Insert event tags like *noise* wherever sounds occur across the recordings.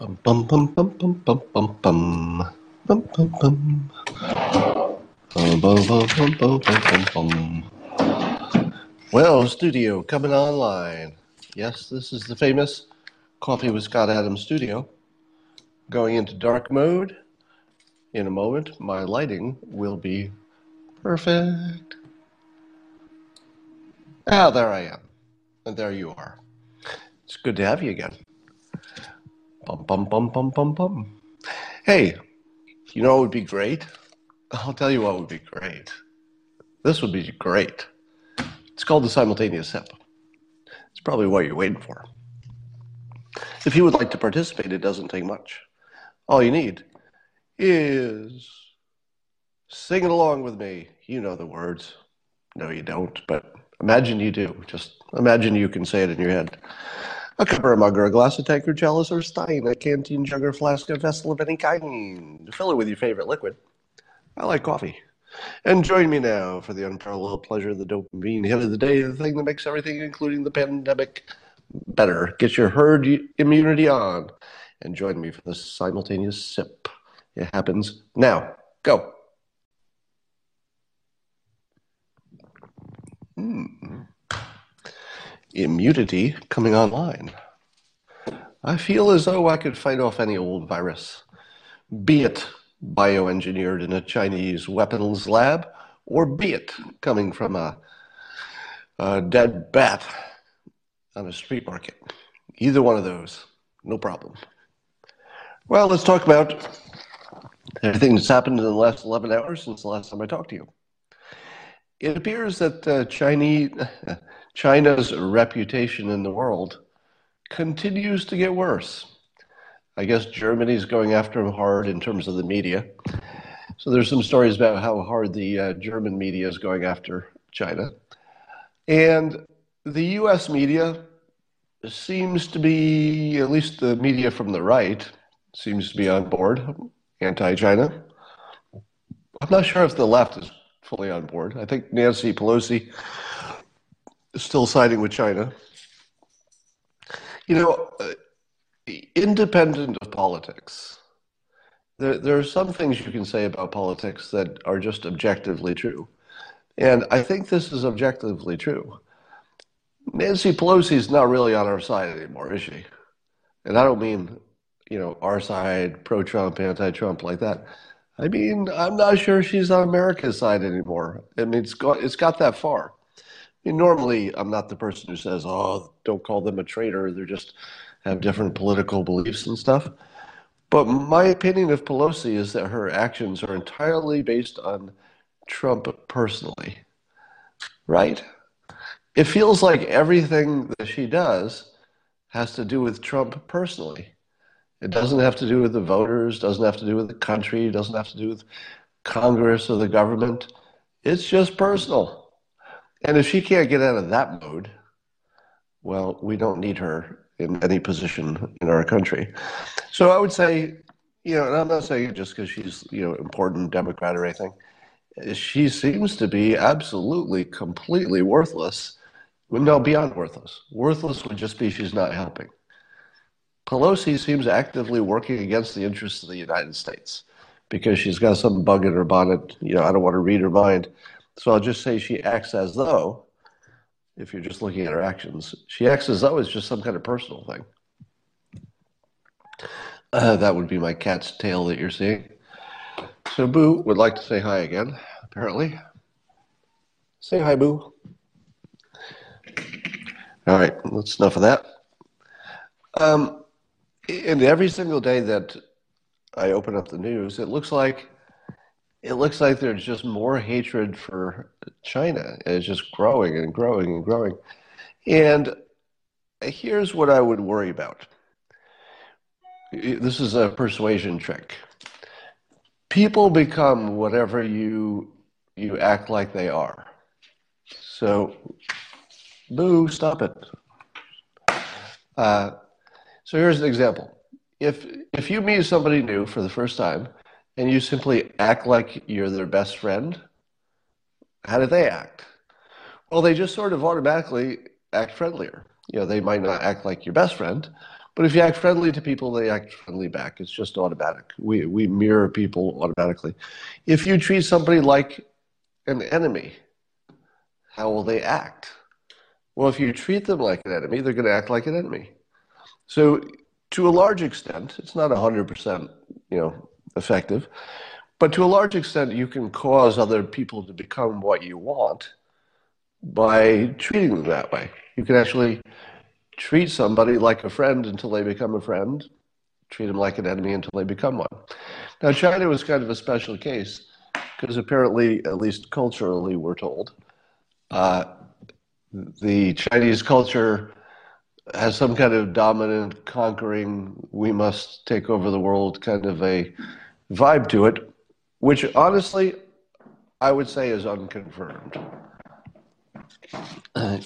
Bum bum bum bum bum bum bum bum bum bum bum. Bum, bum, bum, bum, bum, bum. Well, studio coming online. Yes, this is the famous Coffee with Scott Adams studio. Going into dark mode. In a moment, my lighting will be perfect. Ah, there I am. And there you are. It's good to have you again. Bum, bum, bum, bum, bum, bum. Hey, you know what would be great? I'll tell you what would be great. This would be great. It's called the simultaneous sip. It's probably what you're waiting for. If you would like to participate, it doesn't take much. All you need is sing it along with me. You know the words. No, you don't, but imagine you do. Just imagine you can say it in your head. A a mug or a glass, a tankard, chalice or stein, a canteen, jug or flask, a vessel of any kind. Fill it with your favorite liquid. I like coffee. And join me now for the unparalleled pleasure of the dopamine hit of the day, the thing that makes everything, including the pandemic, better. Get your herd immunity on and join me for the simultaneous sip. It happens now. Go. Mm. Immunity coming online. I feel as though I could fight off any old virus, be it bioengineered in a Chinese weapons lab, or be it coming from a, a dead bat on a street market. Either one of those, no problem. Well, let's talk about everything that's happened in the last 11 hours since the last time I talked to you. It appears that uh, Chinese, *laughs* China's reputation in the world continues to get worse. I guess Germany's going after him hard in terms of the media. So there's some stories about how hard the uh, German media is going after China. And the US media seems to be, at least the media from the right, seems to be on board, anti China. I'm not sure if the left is fully on board. I think Nancy Pelosi still siding with China. You know, uh, independent of politics, there, there are some things you can say about politics that are just objectively true. And I think this is objectively true. Nancy Pelosi is not really on our side anymore, is she? And I don't mean, you know, our side, pro Trump, anti Trump, like that. I mean, I'm not sure she's on America's side anymore. I mean, it's it's got that far. Mean, normally, I'm not the person who says, oh, don't call them a traitor. They're just have different political beliefs and stuff. But my opinion of Pelosi is that her actions are entirely based on Trump personally, right? It feels like everything that she does has to do with Trump personally. It doesn't have to do with the voters, doesn't have to do with the country, doesn't have to do with Congress or the government. It's just personal. And if she can't get out of that mode, well, we don't need her in any position in our country. So I would say, you know, and I'm not saying it just because she's, you know, important Democrat or anything. She seems to be absolutely, completely worthless. No, beyond worthless. Worthless would just be she's not helping. Pelosi seems actively working against the interests of the United States because she's got some bug in her bonnet. You know, I don't want to read her mind. So I'll just say she acts as though if you're just looking at her actions. She acts as though it's just some kind of personal thing. Uh, that would be my cat's tail that you're seeing. So Boo would like to say hi again, apparently. Say hi, Boo. All right, that's enough of that. Um, and every single day that I open up the news, it looks like it looks like there's just more hatred for China. It's just growing and growing and growing. And here's what I would worry about this is a persuasion trick. People become whatever you you act like they are. So, boo, stop it. Uh, so here's an example. If if you meet somebody new for the first time and you simply act like you're their best friend, how do they act? Well, they just sort of automatically act friendlier. You know, they might not act like your best friend, But if you act friendly to people, they act friendly back. It's just automatic. We, we mirror people automatically. If you treat somebody like an enemy, how will they act? Well, if you treat them like an enemy, they're going to act like an enemy. So, to a large extent, it's not 100%, you know, effective, but to a large extent, you can cause other people to become what you want by treating them that way. You can actually treat somebody like a friend until they become a friend, treat them like an enemy until they become one. Now, China was kind of a special case because apparently, at least culturally, we're told, uh, the Chinese culture has some kind of dominant, conquering, we must take over the world kind of a vibe to it, which honestly, I would say is unconfirmed. *clears throat*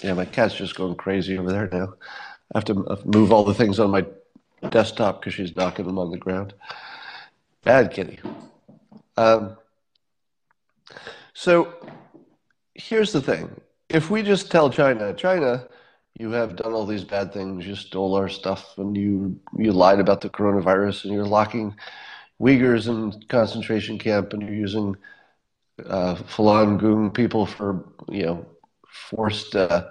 Yeah, my cat's just going crazy over there now. I have to move all the things on my desktop because she's knocking them on the ground. Bad kitty. Um, so here's the thing. If we just tell China, China, you have done all these bad things, you stole our stuff, and you, you lied about the coronavirus, and you're locking Uyghurs in concentration camp, and you're using uh, Falun Gong people for, you know, forced uh,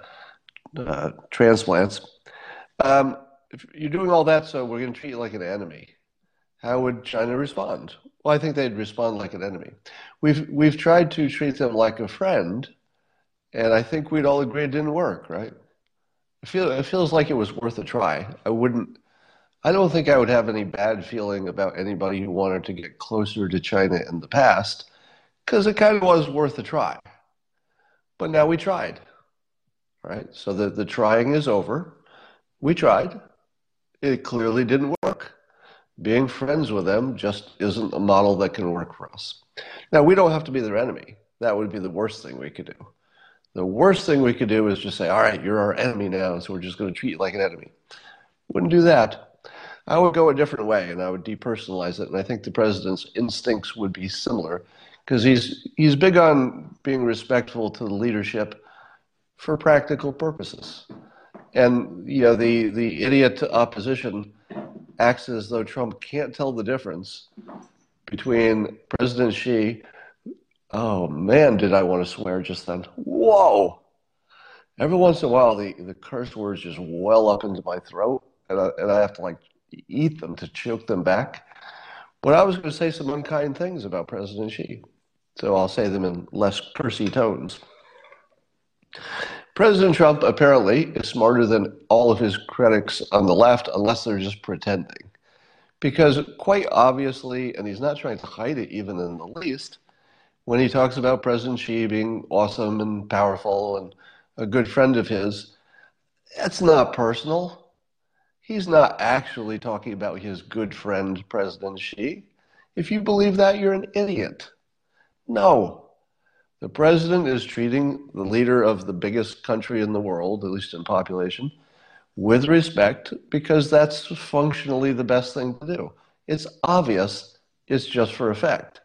uh, transplants. Um, you're doing all that, so we're going to treat you like an enemy. How would China respond? Well, I think they'd respond like an enemy. We've we've tried to treat them like a friend, and I think we'd all agree it didn't work, right? I feel it feels like it was worth a try. I wouldn't. I don't think I would have any bad feeling about anybody who wanted to get closer to China in the past, because it kind of was worth a try. But now we tried, right? So the, the trying is over. We tried. It clearly didn't work. Being friends with them just isn't a model that can work for us. Now, we don't have to be their enemy. That would be the worst thing we could do. The worst thing we could do is just say, all right, you're our enemy now, so we're just going to treat you like an enemy. Wouldn't do that. I would go a different way and I would depersonalize it. And I think the president's instincts would be similar because he's he's big on being respectful to the leadership for practical purposes. And you know the the idiot opposition acts as though Trump can't tell the difference between President Xi. Oh man, did I want to swear just then? Whoa! Every once in a while, the, the curse words just well up into my throat, and I, and I have to like eat them to choke them back. But I was going to say some unkind things about President Xi. So I'll say them in less cursy tones. President Trump apparently is smarter than all of his critics on the left, unless they're just pretending. Because quite obviously, and he's not trying to hide it even in the least, when he talks about President Xi being awesome and powerful and a good friend of his, that's not personal. He's not actually talking about his good friend, President Xi. If you believe that, you're an idiot. No. The president is treating the leader of the biggest country in the world, at least in population, with respect because that's functionally the best thing to do. It's obvious, it's just for effect.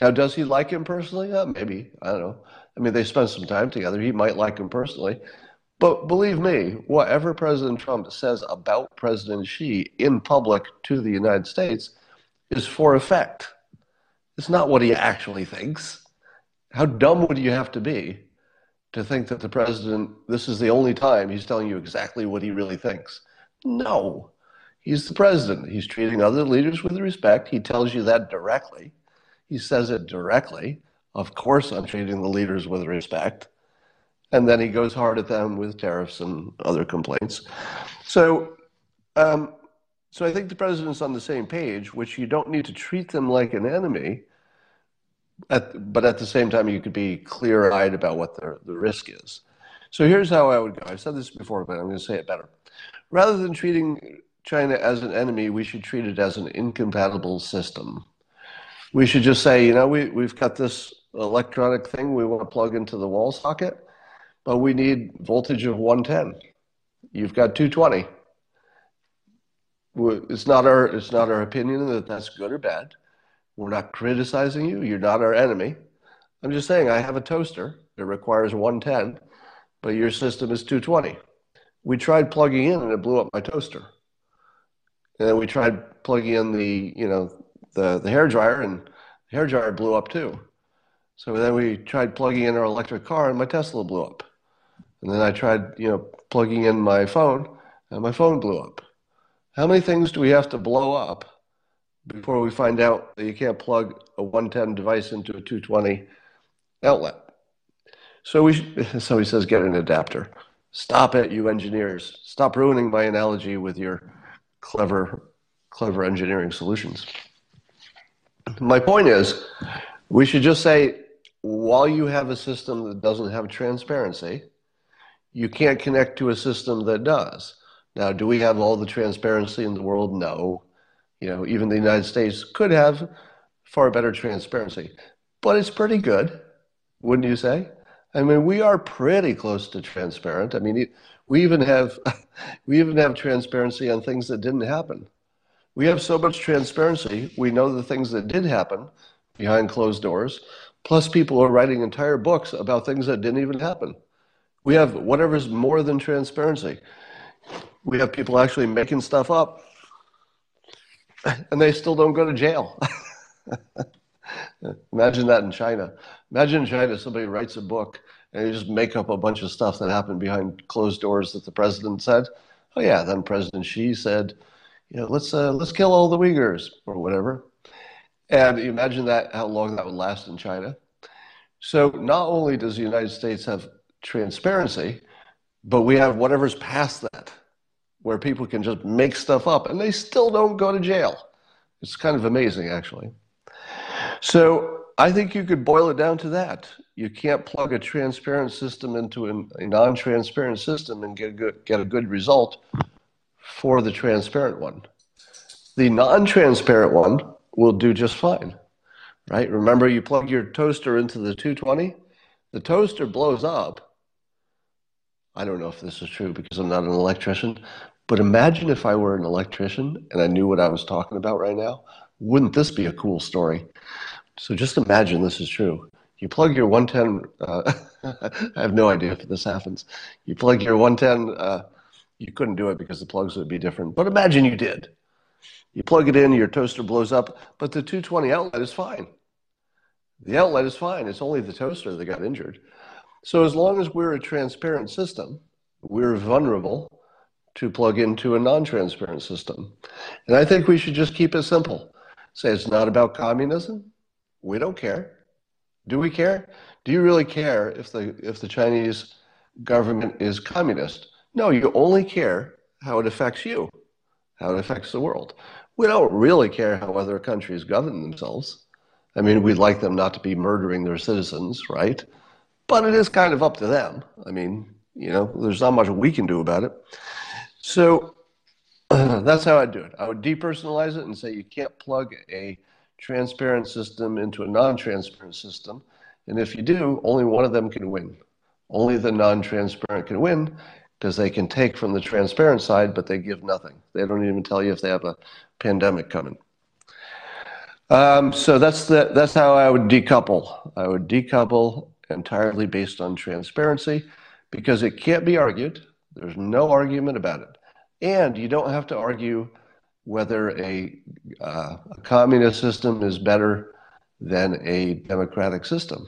Now, does he like him personally? Uh, maybe. I don't know. I mean, they spent some time together. He might like him personally. But believe me, whatever President Trump says about President Xi in public to the United States is for effect. It's not what he actually thinks. How dumb would you have to be to think that the president, this is the only time he's telling you exactly what he really thinks? No. He's the president. He's treating other leaders with respect. He tells you that directly. He says it directly. Of course, I'm treating the leaders with respect. And then he goes hard at them with tariffs and other complaints. So, um, so I think the president's on the same page, which you don't need to treat them like an enemy, at, but at the same time, you could be clear eyed about what the, the risk is. So here's how I would go. I've said this before, but I'm going to say it better. Rather than treating China as an enemy, we should treat it as an incompatible system. We should just say, you know, we, we've got this electronic thing we want to plug into the wall socket, but we need voltage of 110. You've got 220 it's not our it's not our opinion that that's good or bad. We're not criticizing you. You're not our enemy. I'm just saying I have a toaster that requires 110, but your system is 220. We tried plugging in and it blew up my toaster. And then we tried plugging in the, you know, the, the hair dryer, and the hair dryer blew up too. So then we tried plugging in our electric car, and my Tesla blew up. And then I tried, you know, plugging in my phone, and my phone blew up. How many things do we have to blow up before we find out that you can't plug a 110 device into a 220 outlet? So we, *laughs* so he says, get an adapter. Stop it, you engineers. Stop ruining my analogy with your clever, clever engineering solutions. My point is, we should just say, while you have a system that doesn't have transparency, you can't connect to a system that does. Now, do we have all the transparency in the world? No. You know, even the United States could have far better transparency, but it's pretty good, wouldn't you say? I mean, we are pretty close to transparent. I mean, we even have *laughs* we even have transparency on things that didn't happen. We have so much transparency. We know the things that did happen behind closed doors. Plus, people are writing entire books about things that didn't even happen. We have whatever's more than transparency. We have people actually making stuff up, and they still don't go to jail. *laughs* Imagine that in China. Imagine in China somebody writes a book and you just make up a bunch of stuff that happened behind closed doors that the president said. Oh yeah, then President Xi said, you know, let's uh, let's kill all the Uyghurs or whatever. And imagine that how long that would last in China. So not only does the United States have transparency, but we have whatever's past that, where people can just make stuff up and they still don't go to jail. It's kind of amazing, actually. So I think you could boil it down to that. You can't plug a transparent system into a non-transparent system and get a good, get a good result for the transparent one. The non-transparent one will do just fine, right? Remember, you plug your toaster into the 220, the toaster blows up, I don't know if this is true because I'm not an electrician, but imagine if I were an electrician and I knew what I was talking about right now. Wouldn't this be a cool story? So just imagine this is true. You plug your 110, uh, *laughs* I have no idea if this happens. You plug your 110, uh, you couldn't do it because the plugs would be different, but imagine you did. You plug it in, your toaster blows up, but the 220 outlet is fine. The outlet is fine. It's only the toaster that got injured. So as long as we're a transparent system, we're vulnerable to plug into a non-transparent system. And I think we should just keep it simple. Say it's not about communism. We don't care. Do we care? Do you really care if the if the Chinese government is communist? No, you only care how it affects you, how it affects the world. We don't really care how other countries govern themselves. I mean, we'd like them not to be murdering their citizens, right? but it is kind of up to them. I mean, you know, there's not much we can do about it. So uh, *clears throat* that's how I do it. I would depersonalize it and say you can't plug a transparent system into a non-transparent system, and if you do, only one of them can win. Only the non-transparent can win because they can take from the transparent side, but they give nothing. They don't even tell you if they have a pandemic coming. Um, so that's the, that's how I would decouple. I would decouple entirely based on transparency because it can't be argued. There's no argument about it. And you don't have to argue whether a, uh, a communist system is better than a democratic system,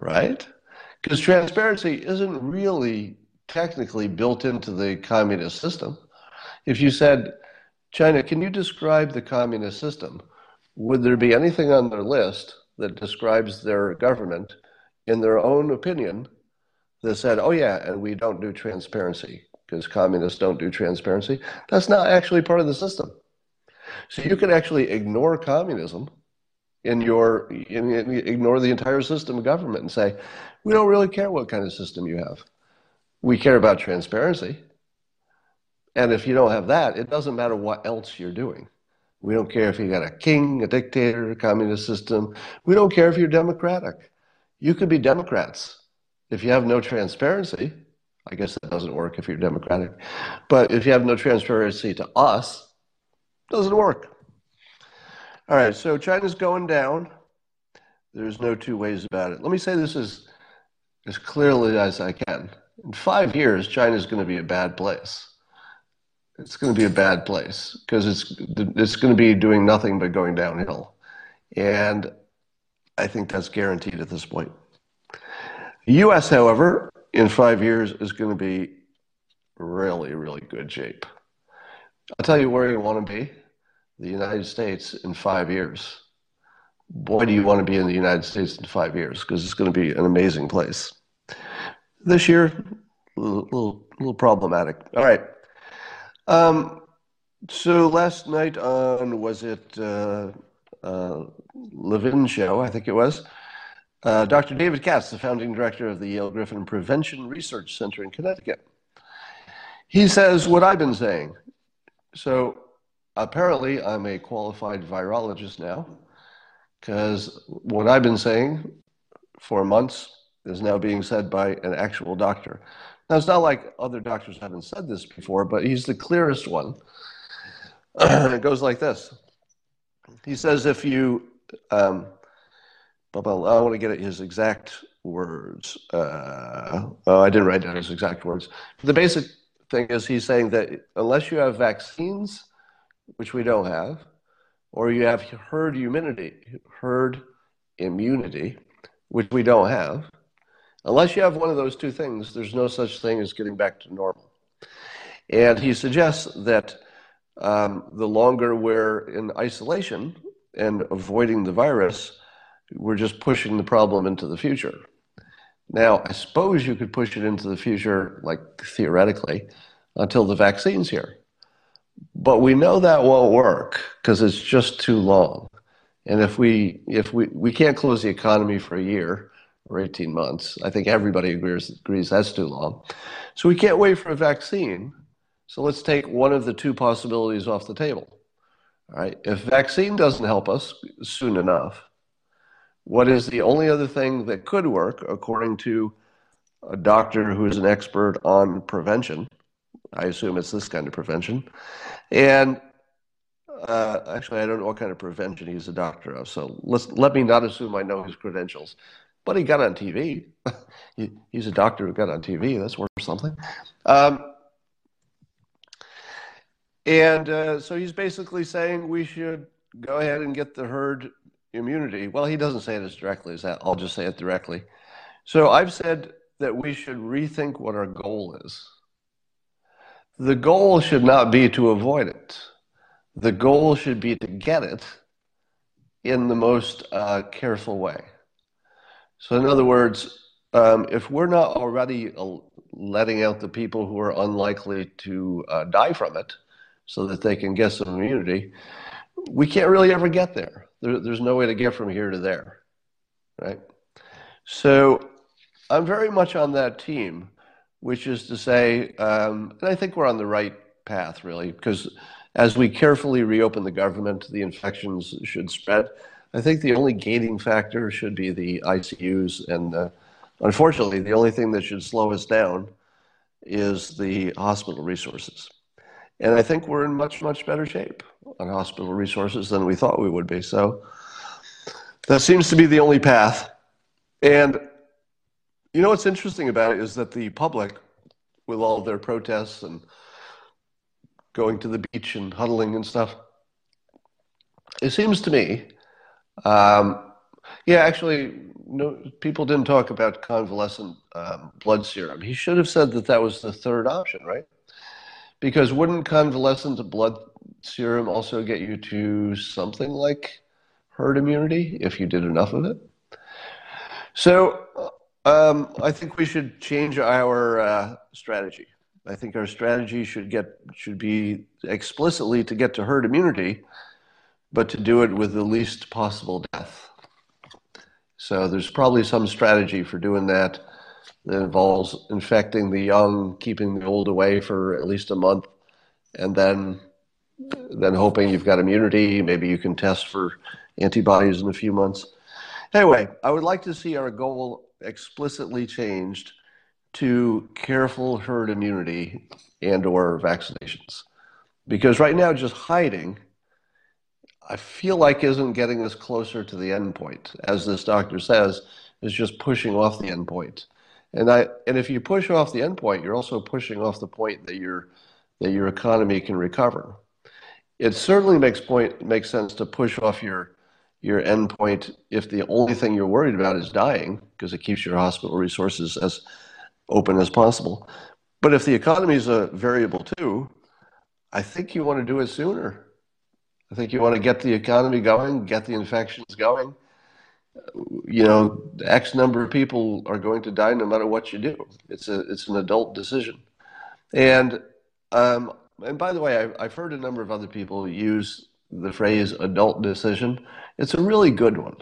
right? Because transparency isn't really technically built into the communist system. If you said, China, can you describe the communist system? Would there be anything on their list that describes their government in their own opinion, that said, oh, yeah, and we don't do transparency because communists don't do transparency. That's not actually part of the system. So you can actually ignore communism in your, in, in, ignore the entire system of government and say, we don't really care what kind of system you have. We care about transparency. And if you don't have that, it doesn't matter what else you're doing. We don't care if you got a king, a dictator, a communist system. We don't care if you're democratic. You could be Democrats. If you have no transparency, I guess that doesn't work if you're Democratic, but if you have no transparency to us, doesn't work. All right, so China's going down. There's no two ways about it. Let me say this as, as clearly as I can. In five years, China is going to be a bad place. it's going to be a bad place because it's it's going to be doing nothing but going downhill, and I think that's guaranteed at this point. The U.S., however, in five years is going to be really, really good shape. I'll tell you where you want to be: the United States in five years. Boy, do you want to be in the United States in five years because it's going to be an amazing place. This year, a little, little, little problematic. All right. Um, so last night on was it uh, uh, Levin show? I think it was. Uh, Dr. David Katz, the founding director of the Yale Griffin Prevention Research Center in Connecticut, he says what I've been saying. So apparently, I'm a qualified virologist now, because what I've been saying for months is now being said by an actual doctor. Now, it's not like other doctors haven't said this before, but he's the clearest one. *clears throat* it goes like this He says, if you, um, I want to get his exact words. Uh, oh, I didn't write down his exact words. The basic thing is he's saying that unless you have vaccines, which we don't have, or you have herd immunity, herd immunity, which we don't have, Unless you have one of those two things, there's no such thing as getting back to normal. And he suggests that um, the longer we're in isolation and avoiding the virus, we're just pushing the problem into the future. Now, I suppose you could push it into the future, like theoretically, until the vaccine's here. But we know that won't work because it's just too long. And if we if we, we can't close the economy for a year, or 18 months. I think everybody agrees, agrees that's too long. So we can't wait for a vaccine. So let's take one of the two possibilities off the table. All right. If vaccine doesn't help us soon enough, what is the only other thing that could work, according to a doctor who is an expert on prevention? I assume it's this kind of prevention. And uh, actually, I don't know what kind of prevention he's a doctor of. So let's let me not assume I know his credentials but he got on TV. *laughs* he, he's a doctor who got on TV. That's worth something. Um, and uh, so he's basically saying we should go ahead and get the herd immunity. Well, he doesn't say it as directly as that. I'll just say it directly. So I've said that we should rethink what our goal is. The goal should not be to avoid it. The goal should be to get it in the most uh, careful way. So, in other words, um, if we're not already uh, letting out the people who are unlikely to uh, die from it so that they can get some immunity, we can't really ever get there. there. There's no way to get from here to there, right? So, I'm very much on that team, which is to say, um, and I think we're on the right path, really, because as we carefully reopen the government, the infections should spread. I think the only gating factor should be the ICUs, and uh, unfortunately, the only thing that should slow us down is the hospital resources. And I think we're in much, much better shape on hospital resources than we thought we would be. So that seems to be the only path. And you know what's interesting about it is that the public, with all their protests and going to the beach and huddling and stuff, it seems to me um, yeah, actually, no, people didn't talk about convalescent um, blood serum. He should have said that that was the third option, right? Because wouldn't convalescent blood serum also get you to something like herd immunity if you did enough of it? So um, I think we should change our uh, strategy. I think our strategy should get should be explicitly to get to herd immunity but to do it with the least possible death. So there's probably some strategy for doing that that involves infecting the young, keeping the old away for at least a month, and then then hoping you've got immunity. Maybe you can test for antibodies in a few months. Anyway, I would like to see our goal explicitly changed to careful herd immunity and or vaccinations. Because right now just hiding I feel like isn't getting us closer to the end point, as this doctor says, is just pushing off the end point. And I and if you push off the end point, you're also pushing off the point that you're that your economy can recover. It certainly makes point makes sense to push off your your endpoint if the only thing you're worried about is dying, because it keeps your hospital resources as open as possible. But if the economy is a variable too, I think you want to do it sooner. I think you want to get the economy going, get the infections going. You know, X number of people are going to die no matter what you do. It's a it's an adult decision, and um, and by the way, I've, I've heard a number of other people use the phrase adult decision. It's a really good one.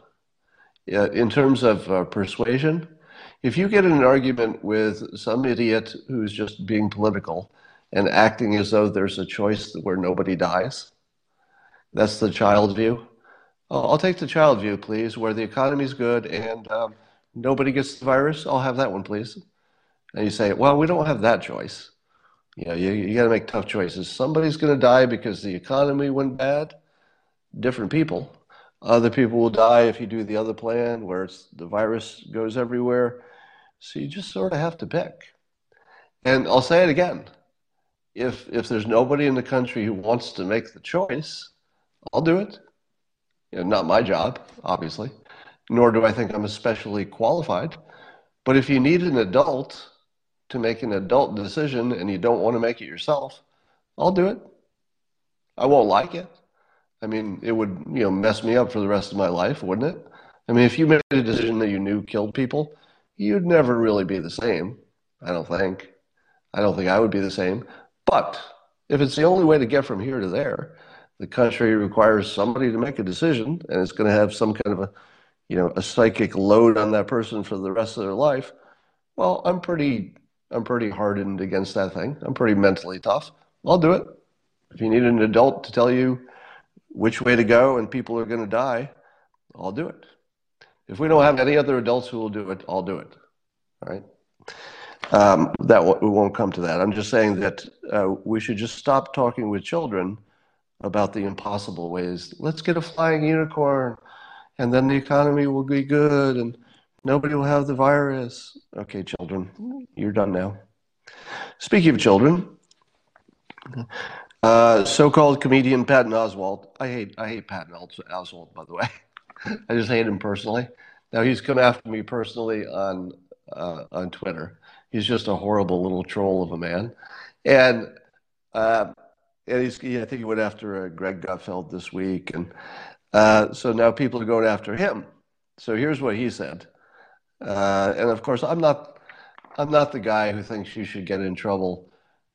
In terms of uh, persuasion, if you get in an argument with some idiot who's just being political and acting as though there's a choice where nobody dies, that's the child view. I'll take the child view, please, where the economy's good and um, nobody gets the virus. I'll have that one, please. And you say, well, we don't have that choice. You know, you, you got to make tough choices. Somebody's going to die because the economy went bad. Different people. Other people will die if you do the other plan where it's, the virus goes everywhere. So you just sort of have to pick. And I'll say it again. If, if there's nobody in the country who wants to make the choice, I'll do it. You know, not my job, obviously, nor do I think I'm especially qualified. But if you need an adult to make an adult decision and you don't want to make it yourself, I'll do it. I won't like it. I mean, it would, you know, mess me up for the rest of my life, wouldn't it? I mean, if you made a decision that you knew killed people, you'd never really be the same. I don't think. I don't think I would be the same. But if it's the only way to get from here to there, the country requires somebody to make a decision, and it's going to have some kind of a, you know, a psychic load on that person for the rest of their life. Well, I'm pretty I'm pretty hardened against that thing. I'm pretty mentally tough. I'll do it. If you need an adult to tell you which way to go and people are going to die, I'll do it. If we don't have any other adults who will do it, I'll do it. All right. Um, that we won't come to that. I'm just saying that uh, we should just stop talking with children about the impossible ways. Let's get a flying unicorn, and then the economy will be good, and Nobody will have the virus. Okay, children, you're done now. Speaking of children, uh, so-called comedian Patton Oswalt. I hate I hate Patton Oswalt, by the way. *laughs* I just hate him personally. Now he's come after me personally on uh, on Twitter. He's just a horrible little troll of a man, and uh, and he's yeah, I think he went after uh, Greg Gutfeld this week, and uh, so now people are going after him. So here's what he said. Uh, and of course, I'm not I'm not the guy who thinks you should get in trouble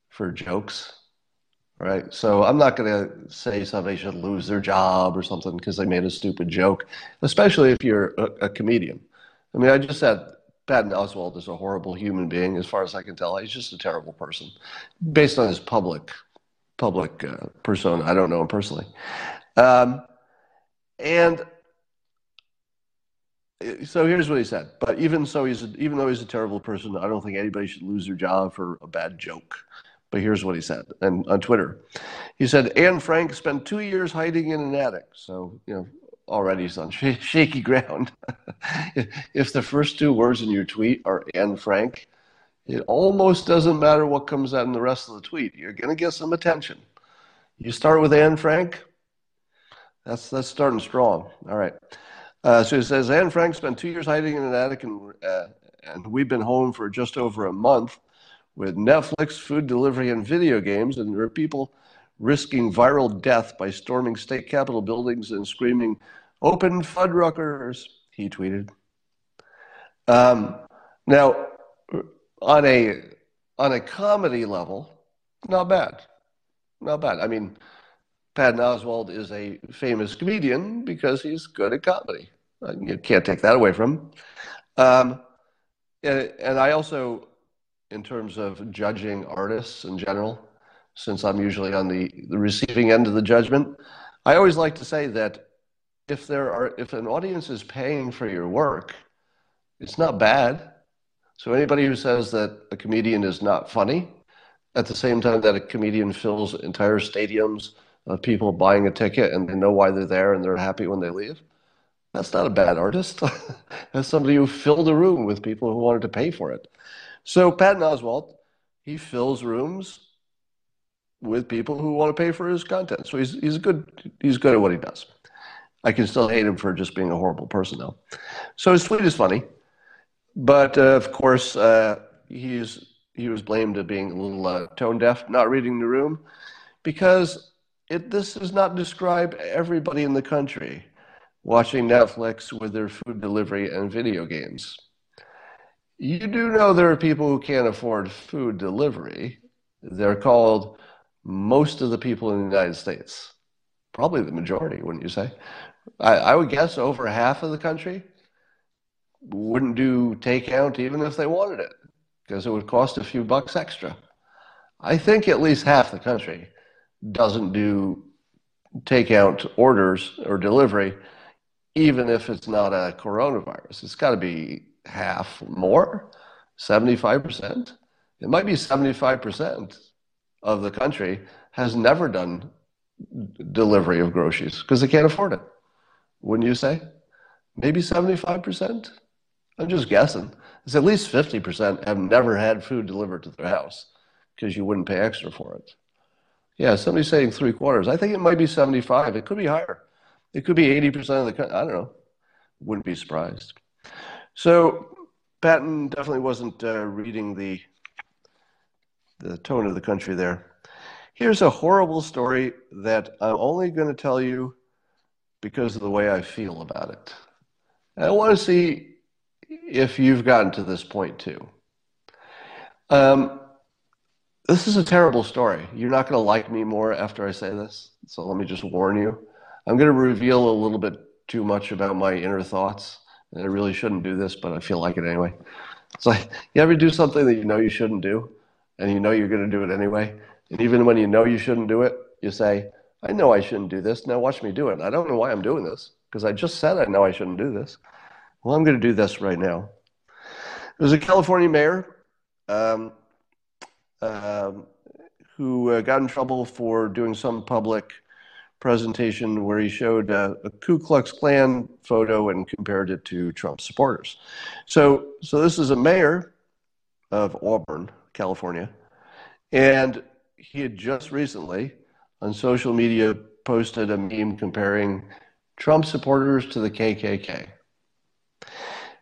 for jokes, right? So I'm not going to say somebody should lose their job or something because they made a stupid joke, especially if you're a, a comedian. I mean, I just said Patton Oswalt is a horrible human being, as far as I can tell. He's just a terrible person, based on his public public uh, persona. I don't know him personally, um, and so here's what he said. But even so, he's a, even though he's a terrible person, I don't think anybody should lose their job for a bad joke. But here's what he said, and on Twitter, he said Anne Frank spent two years hiding in an attic. So you know, already he's on sh- *laughs* shaky ground. *laughs* if the first two words in your tweet are Anne Frank, it almost doesn't matter what comes out in the rest of the tweet. You're going to get some attention. You start with Anne Frank. That's that's starting strong. All right. Uh, so it says Anne Frank spent two years hiding in an attic, and, uh, and we've been home for just over a month with Netflix, food delivery, and video games. And there are people risking viral death by storming state capitol buildings and screaming, "Open Fuddruckers!" He tweeted. Um, now, on a on a comedy level, not bad, not bad. I mean Patton Oswalt is a famous comedian because he's good at comedy. Uh, you can't take that away from him. Um, and, and I also, in terms of judging artists in general, since I'm usually on the, the receiving end of the judgment, I always like to say that if there are if an audience is paying for your work, it's not bad. So anybody who says that a comedian is not funny, at the same time that a comedian fills entire stadiums of people buying a ticket and they know why they're there and they're happy when they leave. That's not a bad artist. *laughs* That's somebody who filled a room with people who wanted to pay for it. So Patton Oswalt, he fills rooms with people who want to pay for his content. So he's he's good he's good at what he does. I can still hate him for just being a horrible person though. So his tweet is funny, but uh, of course uh, he's he was blamed of being a little uh, tone deaf, not reading the room, because it this does not describe everybody in the country watching Netflix with their food delivery and video games. You do know there are people who can't afford food delivery. They're called most of the people in the United States. Probably the majority, wouldn't you say? I, I would guess over half of the country wouldn't do takeout even if they wanted it because it would cost a few bucks extra. I think at least half the country doesn't do takeout orders or delivery, even if it's not a coronavirus. It's got to be half more, 75%. It might be 75% of the country has never done delivery of groceries because they can't afford it. Wouldn't you say? Maybe 75%? I'm just guessing. It's at least 50% have never had food delivered to their house because you wouldn't pay extra for it. Yeah, somebody's saying three quarters. I think it might be 75. It could be higher. It could be 80% of the country. I don't know. Wouldn't be surprised. So Patton definitely wasn't uh, reading the the tone of the country there. Here's a horrible story that I'm only going to tell you because of the way I feel about it. And I want to see if you've gotten to this point too. Um, this is a terrible story. You're not going to like me more after I say this. So let me just warn you. I'm going to reveal a little bit too much about my inner thoughts. And I really shouldn't do this, but I feel like it anyway. It's like you ever do something that you know you shouldn't do, and you know you're going to do it anyway. And even when you know you shouldn't do it, you say, I know I shouldn't do this. Now watch me do it. I don't know why I'm doing this because I just said I know I shouldn't do this. Well, I'm going to do this right now. It was a California mayor um, um, who uh, got in trouble for doing some public presentation where he showed a, a, Ku Klux Klan photo and compared it to Trump supporters. So, so this is a mayor of Auburn, California, and he had just recently on social media posted a meme comparing Trump supporters to the KKK.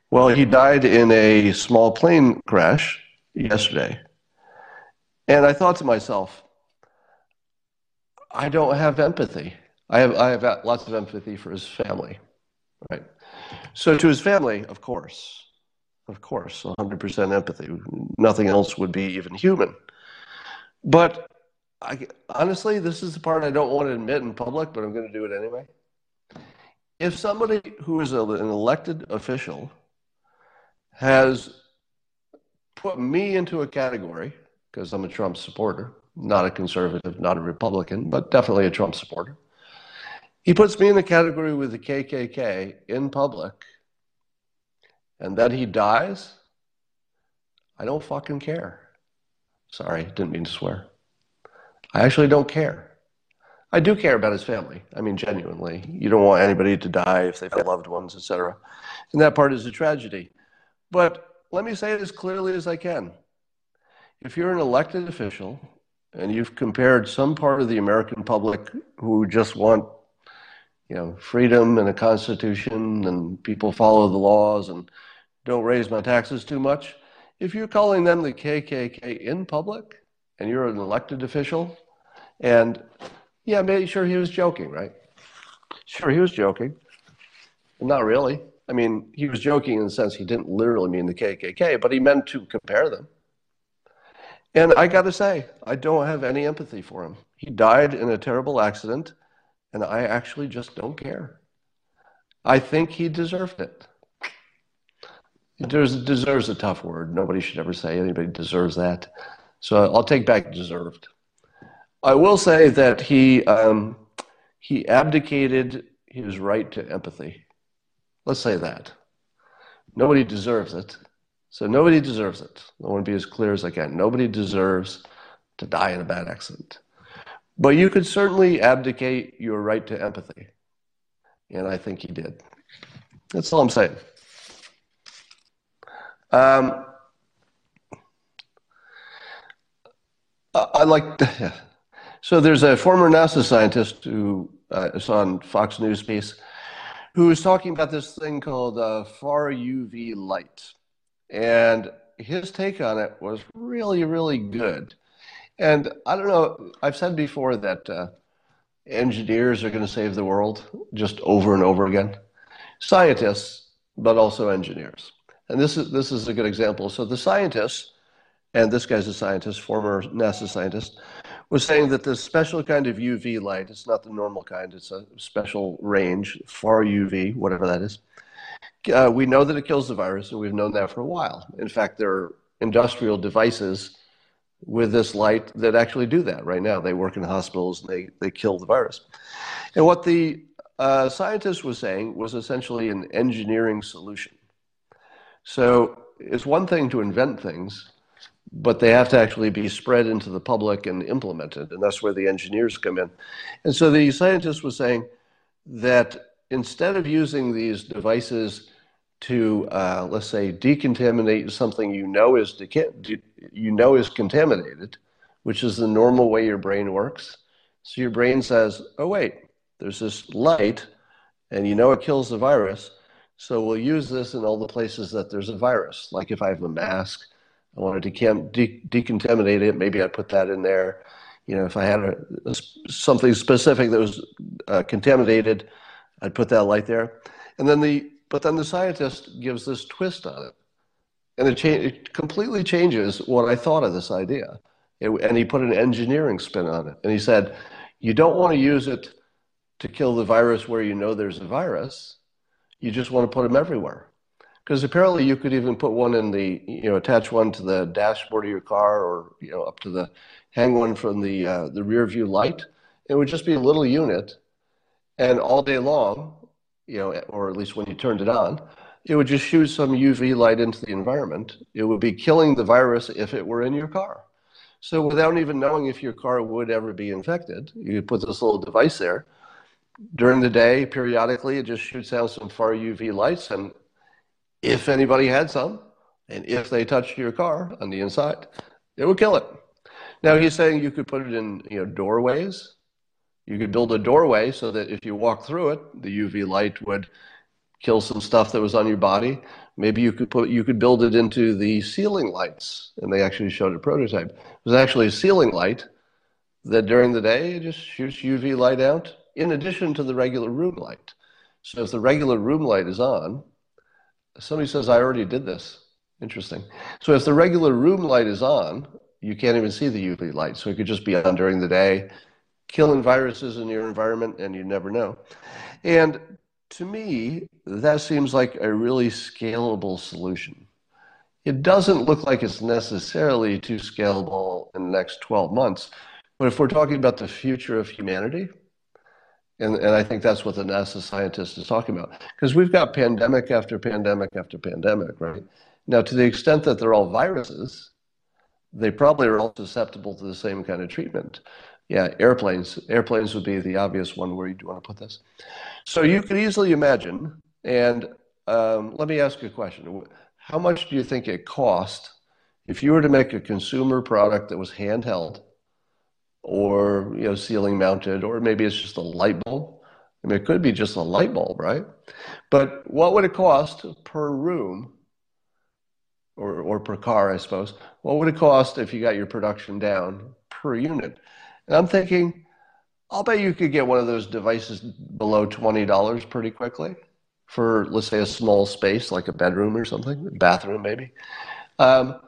Well, he died in a small plane crash yesterday. And I thought to myself, I don't have empathy. I have, I have lots of empathy for his family, right? So to his family, of course, of course, 100% empathy. Nothing else would be even human. But I, honestly, this is the part I don't want to admit in public, but I'm going to do it anyway. If somebody who is an elected official has put me into a category, because I'm a Trump supporter, not a conservative, not a Republican, but definitely a Trump supporter. He puts me in the category with the KKK in public, and then he dies. I don't fucking care. Sorry, didn't mean to swear. I actually don't care. I do care about his family. I mean, genuinely. You don't want anybody to die if they've loved ones, etc. And that part is a tragedy. But let me say it as clearly as I can. If you're an elected official and you've compared some part of the American public who just want, you know, freedom and a constitution and people follow the laws and don't raise my taxes too much, if you're calling them the KKK in public and you're an elected official, and yeah, maybe sure he was joking, right? Sure, he was joking. Not really. I mean, he was joking in the sense he didn't literally mean the KKK, but he meant to compare them. And I got to say, I don't have any empathy for him. He died in a terrible accident, and I actually just don't care. I think he deserved it. Deserves a tough word. Nobody should ever say anybody deserves that. So I'll take back deserved. I will say that he um, he abdicated his right to empathy. Let's say that. Nobody deserves it. So nobody deserves it. I want to be as clear as I can. Nobody deserves to die in a bad accident. But you could certainly abdicate your right to empathy. And I think he did. That's all I'm saying. Um, I like, *laughs* So there's a former NASA scientist who uh, is on Fox News piece who was talking about this thing called uh, far UV light. And his take on it was really, really good. And I don't know, I've said before that uh, engineers are going to save the world just over and over again. Scientists, but also engineers. And this is, this is a good example. So the scientists, and this guy's a scientist, former NASA scientist, was saying that this special kind of UV light, it's not the normal kind, it's a special range, far UV, whatever that is. Uh, we know that it kills the virus, and we've known that for a while. In fact, there are industrial devices with this light that actually do that right now. They work in hospitals and they, they kill the virus. And what the uh, scientist was saying was essentially an engineering solution. So it's one thing to invent things, but they have to actually be spread into the public and implemented. And that's where the engineers come in. And so the scientist was saying that instead of using these devices to, uh, let's say, decontaminate something you know is deca- you know is contaminated, which is the normal way your brain works. So your brain says, "Oh wait, there's this light, and you know it kills the virus. So we'll use this in all the places that there's a virus. Like if I have a mask, I wanted to de- decontaminate it. Maybe I'd put that in there. You know, if I had a, a something specific that was uh, contaminated, I'd put that light there. And then the but then the scientist gives this twist on it, and it, cha- it completely changes what I thought of this idea. It, and he put an engineering spin on it, and he said, "You don't want to use it to kill the virus where you know there's a virus. You just want to put them everywhere." Because apparently you could even put one in the, you know, attach one to the dashboard of your car, or you know, up to the, hang one from the uh, the rear view light. It would just be a little unit, and all day long, you know, or at least when you turned it on, it would just shoot some UV light into the environment. It would be killing the virus if it were in your car. So without even knowing if your car would ever be infected, you could put this little device there. During the day, periodically, it just shoots out some far UV lights, and if anybody had some, and if they touched your car on the inside, it would kill it. Now he's saying you could put it in you know doorways. You could build a doorway so that if you walk through it, the UV light would kill some stuff that was on your body. Maybe you could put you could build it into the ceiling lights, and they actually showed a prototype. It was actually a ceiling light that during the day it just shoots UV light out in addition to the regular room light. So if the regular room light is on, Somebody says, I already did this. Interesting. So if the regular room light is on, you can't even see the UV light. So it could just be on during the day, killing viruses in your environment, and you never know. And to me, that seems like a really scalable solution. It doesn't look like it's necessarily too scalable in the next 12 months. But if we're talking about the future of humanity, and, and I think that's what the NASA scientist is talking about. Because we've got pandemic after pandemic after pandemic, right? Now, to the extent that they're all viruses, they probably are all susceptible to the same kind of treatment. Yeah, airplanes. Airplanes would be the obvious one where you'd want to put this. So you could easily imagine, and um, let me ask you a question. How much do you think it cost if you were to make a consumer product that was handheld or you know ceiling mounted or maybe it's just a light bulb. I mean it could be just a light bulb right? But what would it cost per room or, or per car i suppose? What would it cost if you got your production down per unit? And i'm thinking i'll bet you could get one of those devices below $20 pretty quickly for let's say a small space like a bedroom or something bathroom maybe. Um,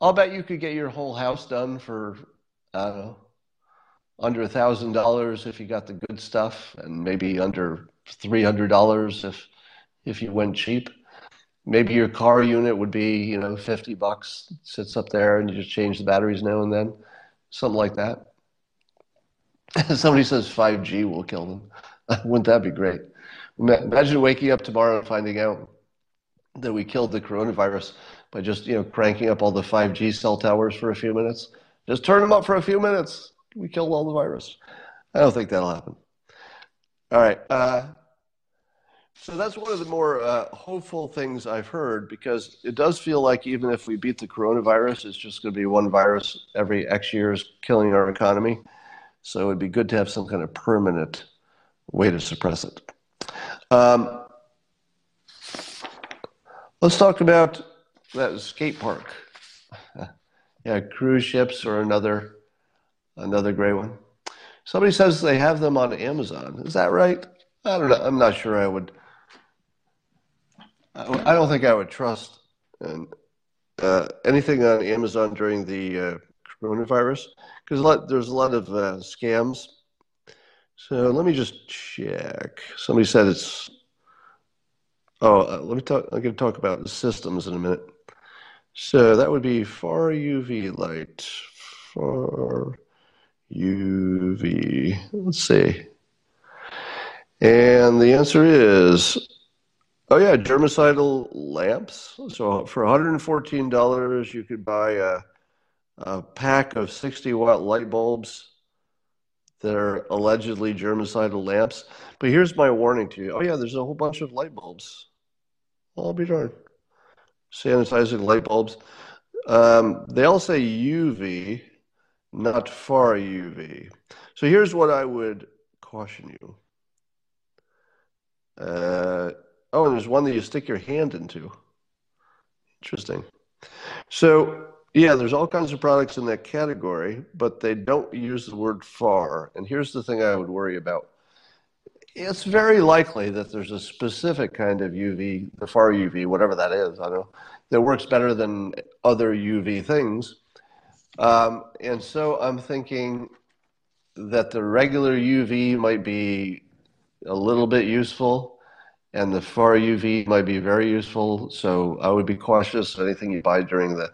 i'll bet you could get your whole house done for i don't know under a thousand dollars if you got the good stuff, and maybe under three hundred dollars if if you went cheap. Maybe your car unit would be you know fifty bucks, sits up there, and you just change the batteries now and then, something like that. *laughs* Somebody says five G will kill them. *laughs* Wouldn't that be great? Imagine waking up tomorrow and finding out that we killed the coronavirus by just you know cranking up all the 5G cell towers for a few minutes. Just turn them up for a few minutes we killed all the virus. I don't think that'll happen. All right. Uh, so that's one of the more uh, hopeful things I've heard because it does feel like even if we beat the coronavirus, it's just going to be one virus every X years killing our economy. So it'd be good to have some kind of permanent way to suppress it. Um, let's talk about that skate park. *laughs* yeah, cruise ships or another another great one. Somebody says they have them on Amazon. Is that right? I don't know. I'm not sure. I would. I don't think I would trust uh, anything on Amazon during the uh, coronavirus because there's a lot of uh, scams. So let me just check. Somebody said it's. Oh, uh, let me talk. I'm going to talk about systems in a minute. So that would be far UV light. Far UV. Let's see. And the answer is, oh yeah, germicidal lamps. So for $114, you could buy a, a pack of 60 watt light bulbs that are allegedly germicidal lamps. But here's my warning to you. Oh yeah, there's a whole bunch of light bulbs. I'll be darned. Sanitizing light bulbs. Um, they all say UV, not far UV. So here's what I would caution you. Uh, oh, and there's one that you stick your hand into. Interesting. So yeah, there's all kinds of products in that category, but they don't use the word far. And here's the thing I would worry about. It's very likely that there's a specific kind of UV, the far UV, whatever that is, I don't know, that works better than other UV things. Um, and so I'm thinking that the regular UV might be a little bit useful, and the far UV might be very useful. So I would be cautious of anything you buy during the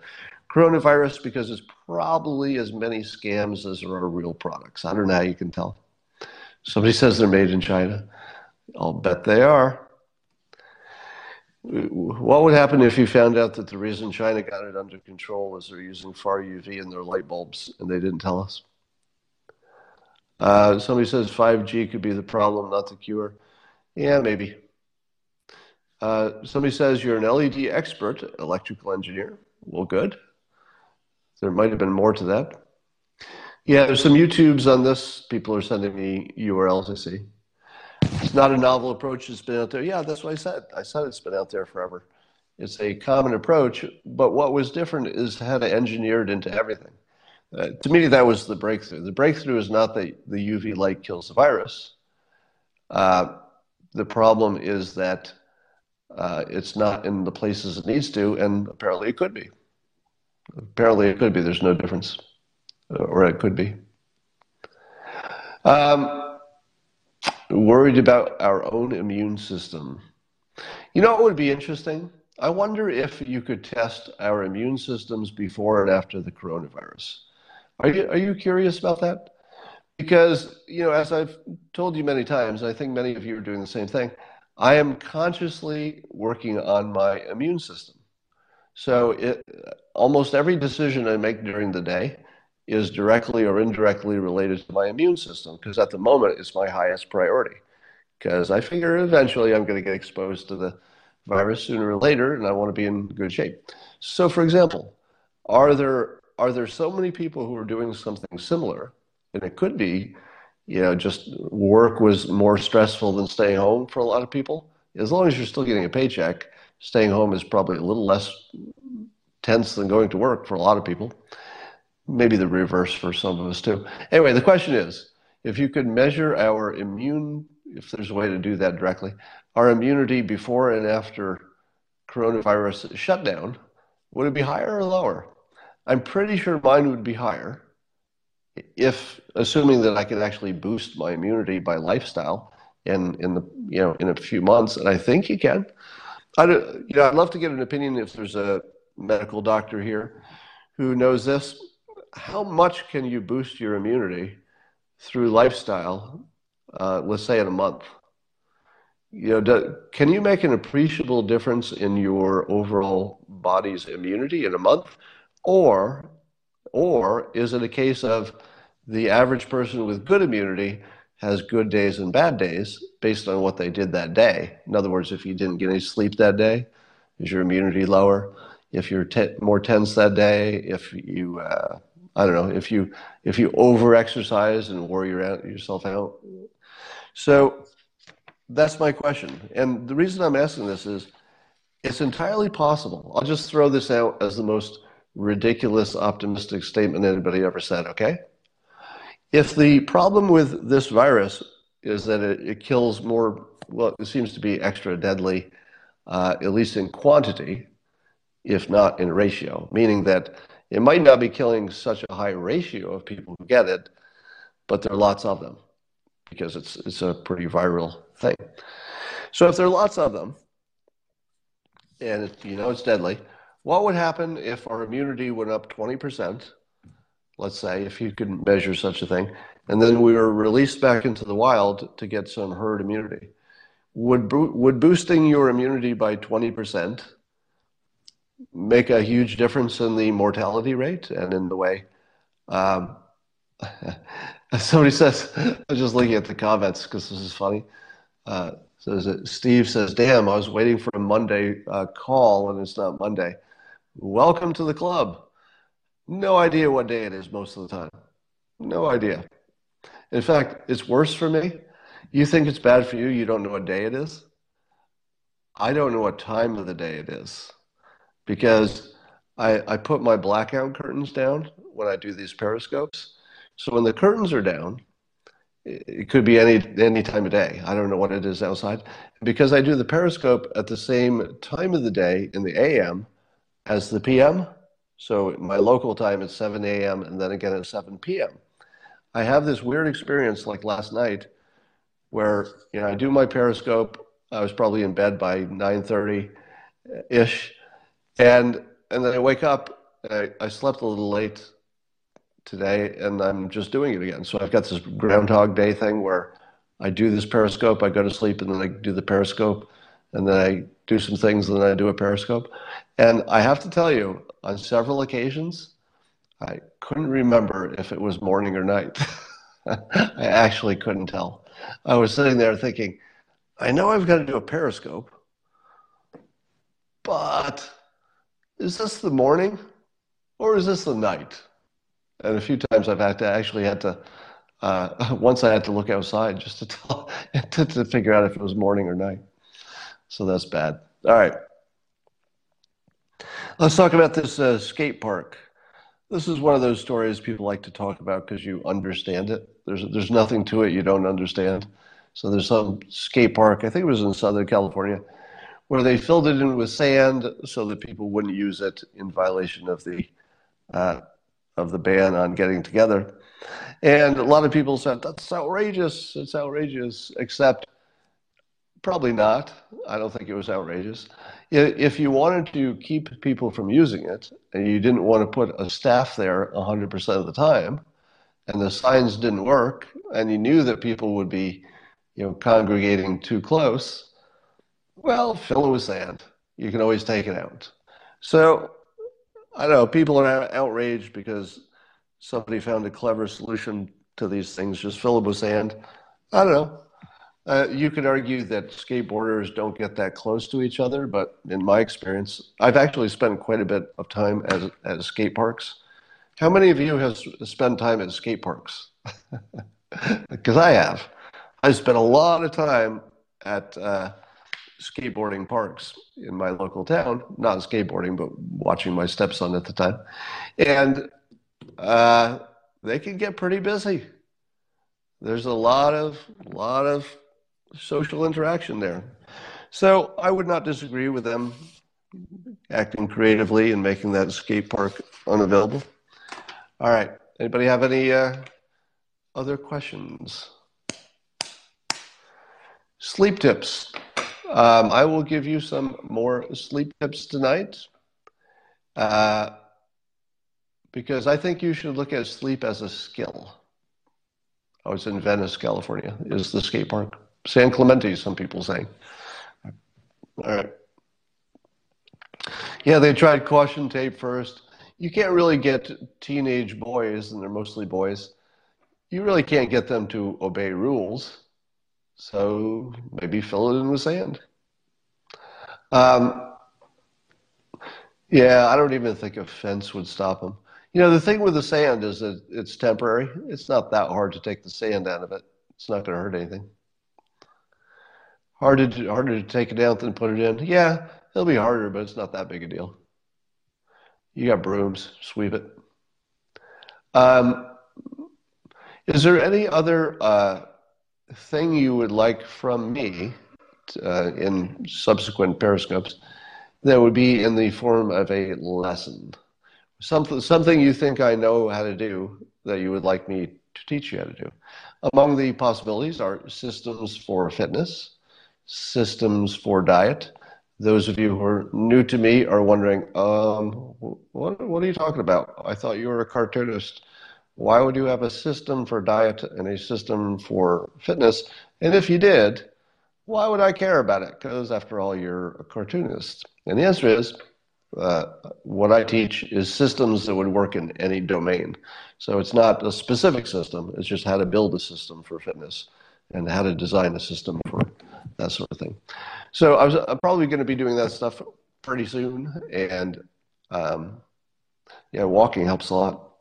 coronavirus because it's probably as many scams as there are real products. I don't know how you can tell. Somebody says they're made in China. I'll bet they are. What would happen if you found out that the reason China got it under control was they're using far UV in their light bulbs and they didn't tell us? Uh, somebody says 5G could be the problem, not the cure. Yeah, maybe. Uh, somebody says you're an LED expert, electrical engineer. Well, good. There might have been more to that. Yeah, there's some YouTubes on this. People are sending me URLs, I see. It's not a novel approach. It's been out there. Yeah, that's what I said. I said it's been out there forever. It's a common approach, but what was different is how to engineer it into everything. Uh, to me, that was the breakthrough. The breakthrough is not that the UV light kills the virus. Uh, the problem is that uh, it's not in the places it needs to, and apparently it could be. Apparently, it could be. There's no difference, or it could be. Um, worried about our own immune system. You know what would be interesting? I wonder if you could test our immune systems before and after the coronavirus. Are you, are you curious about that? Because, you know, as I've told you many times, I think many of you are doing the same thing, I am consciously working on my immune system. So it, almost every decision I make during the day is directly or indirectly related to my immune system because at the moment it's my highest priority. Because I figure eventually I'm going to get exposed to the virus sooner or later, and I want to be in good shape. So, for example, are there are there so many people who are doing something similar? And it could be, you know, just work was more stressful than staying home for a lot of people. As long as you're still getting a paycheck, staying home is probably a little less tense than going to work for a lot of people. Maybe the reverse for some of us too. Anyway, the question is if you could measure our immune, if there's a way to do that directly, our immunity before and after coronavirus shutdown, would it be higher or lower? I'm pretty sure mine would be higher if assuming that I could actually boost my immunity by lifestyle in in the you know in a few months, and I think you can. I don't, you know, I'd love to get an opinion if there's a medical doctor here who knows this. How much can you boost your immunity through lifestyle? Uh, let's say in a month. You know, do, can you make an appreciable difference in your overall body's immunity in a month, or, or is it a case of the average person with good immunity has good days and bad days based on what they did that day. In other words, if you didn't get any sleep that day, is your immunity lower? If you're more tense that day, if you uh, I don't know if you if you over exercise and wear yourself out. So that's my question. And the reason I'm asking this is it's entirely possible. I'll just throw this out as the most ridiculous optimistic statement anybody ever said, okay? If the problem with this virus is that it, it kills more, well, it seems to be extra deadly, uh, at least in quantity, if not in ratio, meaning that it might not be killing such a high ratio of people who get it, but there are lots of them because it's, it's a pretty viral thing. So if there are lots of them, and it, you know it's deadly, what would happen if our immunity went up 20%? Let's say, if you could measure such a thing, and then we were released back into the wild to get some herd immunity. Would, would boosting your immunity by 20% make a huge difference in the mortality rate and in the way? Um, *laughs* somebody says, I was just looking at the comments because this is funny. Uh, says that Steve says, "Damn, I was waiting for a Monday uh, call and it's not Monday." Welcome to the club. No idea what day it is most of the time. No idea. In fact, it's worse for me. You think it's bad for you, you don't know what day it is. I don't know what time of the day it is because I, I put my blackout curtains down when I do these periscopes. So when the curtains are down, it could be any any time of day. I don't know what it is outside. Because I do the periscope at the same time of the day in the AM, as the PM. So my local time is 7 a.m. and then again at 7 p.m. I have this weird experience like last night where you know I do my periscope. I was probably in bed by 9:30 ish, and and then I wake up. I, I slept a little late today, and I'm just doing it again. So I've got this Groundhog Day thing where I do this periscope, I go to sleep, and then I do the periscope, and then I do some things, and then I do a periscope. And I have to tell you, on several occasions, I couldn't remember if it was morning or night. *laughs* I actually couldn't tell. I was sitting there thinking, I know I've got to do a periscope, but is this the morning or is this the night? And a few times I've had to actually had to, uh, *laughs* once I had to look outside just to, tell, *laughs* to, to figure out if it was morning or night. So that's bad. All right. Let's talk about this uh, skate park. This is one of those stories people like to talk about because you understand it. There's there's nothing to it you don't understand. So there's some skate park, I think it was in Southern California, where they filled it in with sand so that people wouldn't use it in violation of the uh, of the ban on getting together. And a lot of people said that's outrageous. It's outrageous. Except probably not. I don't think it was outrageous if you wanted to keep people from using it and you didn't want to put a staff there 100% of the time and the signs didn't work and you knew that people would be you know congregating too close well fill it with sand you can always take it out so i don't know people are outraged because somebody found a clever solution to these things just fill it with sand i don't know uh, you could argue that skateboarders don't get that close to each other, but in my experience, I've actually spent quite a bit of time at, at skate parks. How many of you have spent time at skate parks? *laughs* Because I have. I spent a lot of time at uh, skateboarding parks in my local town, not skateboarding, but watching my stepson at the time. And uh, they can get pretty busy. There's a lot of, lot of social interaction there. So I would not disagree with them acting creatively and making that skate park unavailable. All right. Anybody have any uh, other questions? Sleep tips. Um, I will give you some more sleep tips tonight uh, because I think you should look at sleep as a skill. I was in Venice, California, is the skate park. San Clemente, some people say. All right. Yeah, they tried caution tape first. You can't really get teenage boys, and they're mostly boys, you really can't get them to obey rules. So maybe fill it in with sand. Um, yeah, I don't even think a fence would stop them. You know, the thing with the sand is that it's temporary. It's not that hard to take the sand out of it. It's not going to hurt anything. Harder to, harder to take it out than put it in. Yeah, it'll be harder, but it's not that big a deal. You got brooms, sweep it. Um, is there any other uh, thing you would like from me uh, in subsequent periscopes that would be in the form of a lesson? Something, something you think I know how to do that you would like me to teach you how to do. Among the possibilities are systems for fitness, systems for diet. Those of you who are new to me are wondering, um, what, what are you talking about? I thought you were a cartoonist. Why would you have a system for diet and a system for fitness? And if you did, why would I care about it? Because after all, you're a cartoonist. And the answer is, uh, what I teach is systems that would work in any domain. So it's not a specific system, it's just how to build a system for fitness and how to design a system for that sort of thing. So I was I'm probably going to be doing that stuff pretty soon. And um, yeah, walking helps a lot.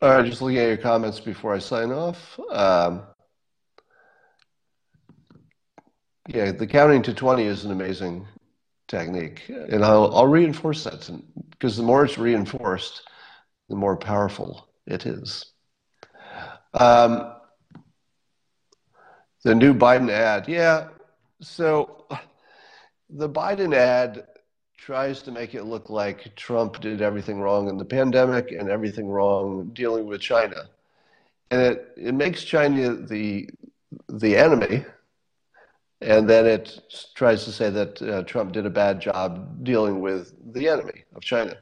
All right, just looking at your comments before I sign off. Um, yeah, the counting to 20 is an amazing technique. And I'll, I'll reinforce that because the more it's reinforced, the more powerful it is. Um, the new Biden ad. Yeah. So the Biden ad tries to make it look like Trump did everything wrong in the pandemic and everything wrong dealing with China. And it, it makes China the, the enemy. And then it tries to say that uh, Trump did a bad job dealing with the enemy of China.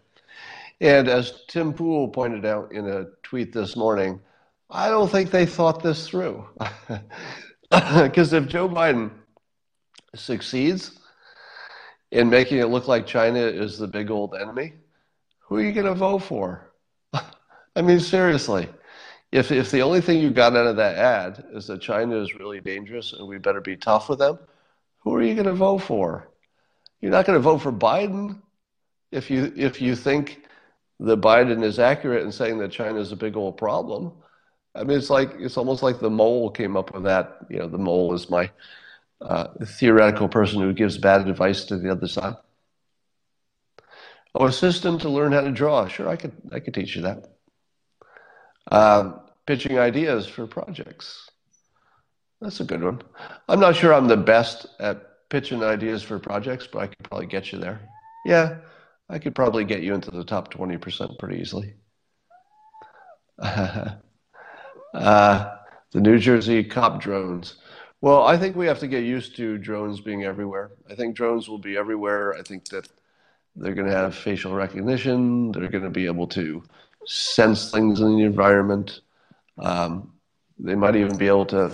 And as Tim Pool pointed out in a tweet this morning, I don't think they thought this through. *laughs* Because if Joe Biden succeeds, in making it look like China is the big old enemy, who are you going to vote for? *laughs* I mean, seriously. If, if the only thing you got out of that ad is that China is really dangerous and we better be tough with them, who are you going to vote for? You're not going to vote for Biden if you, if you think that Biden is accurate in saying that China is a big old problem. I mean, it's like it's almost like the mole came up with that. You know, the mole is my uh, theoretical person who gives bad advice to the other side. Oh, a system to learn how to draw. Sure, I could I could teach you that. Um, pitching ideas for projects. That's a good one. I'm not sure I'm the best at pitching ideas for projects, but I could probably get you there. Yeah, I could probably get you into the top 20% pretty easily. *laughs* uh, the New Jersey cop drones. Well, I think we have to get used to drones being everywhere. I think drones will be everywhere. I think that they're going to have facial recognition. They're going to be able to sense things in the environment. Um, they might even be able to,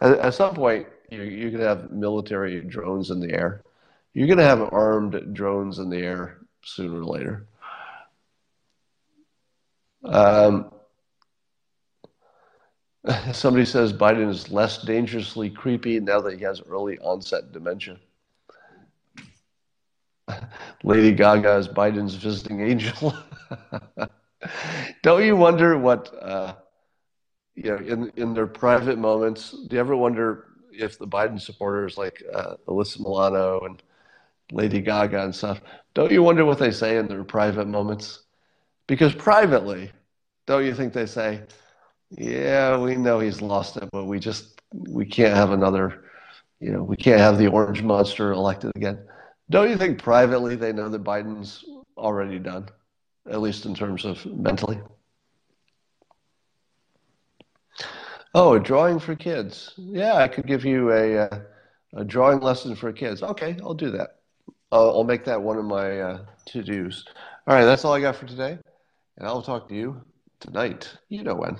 at, at some point, you, you could have military drones in the air. You're going to have armed drones in the air sooner or later. Um, *laughs* Somebody says Biden is less dangerously creepy now that he has early onset dementia. *laughs* Lady Gaga is Biden's visiting angel. *laughs* Don't you wonder what, uh, you know, in, in their private moments, do you ever wonder if the Biden supporters like uh, Alyssa Milano and Lady Gaga and stuff, don't you wonder what they say in their private moments? Because privately, don't you think they say, yeah, we know he's lost it, but we just we can't have another. You know, we can't have the orange monster elected again. Don't you think privately they know that Biden's already done, at least in terms of mentally? Oh, a drawing for kids. Yeah, I could give you a uh, a drawing lesson for kids. Okay, I'll do that. I'll, I'll make that one of my uh, to dos. All right, that's all I got for today, and I'll talk to you tonight. You know when.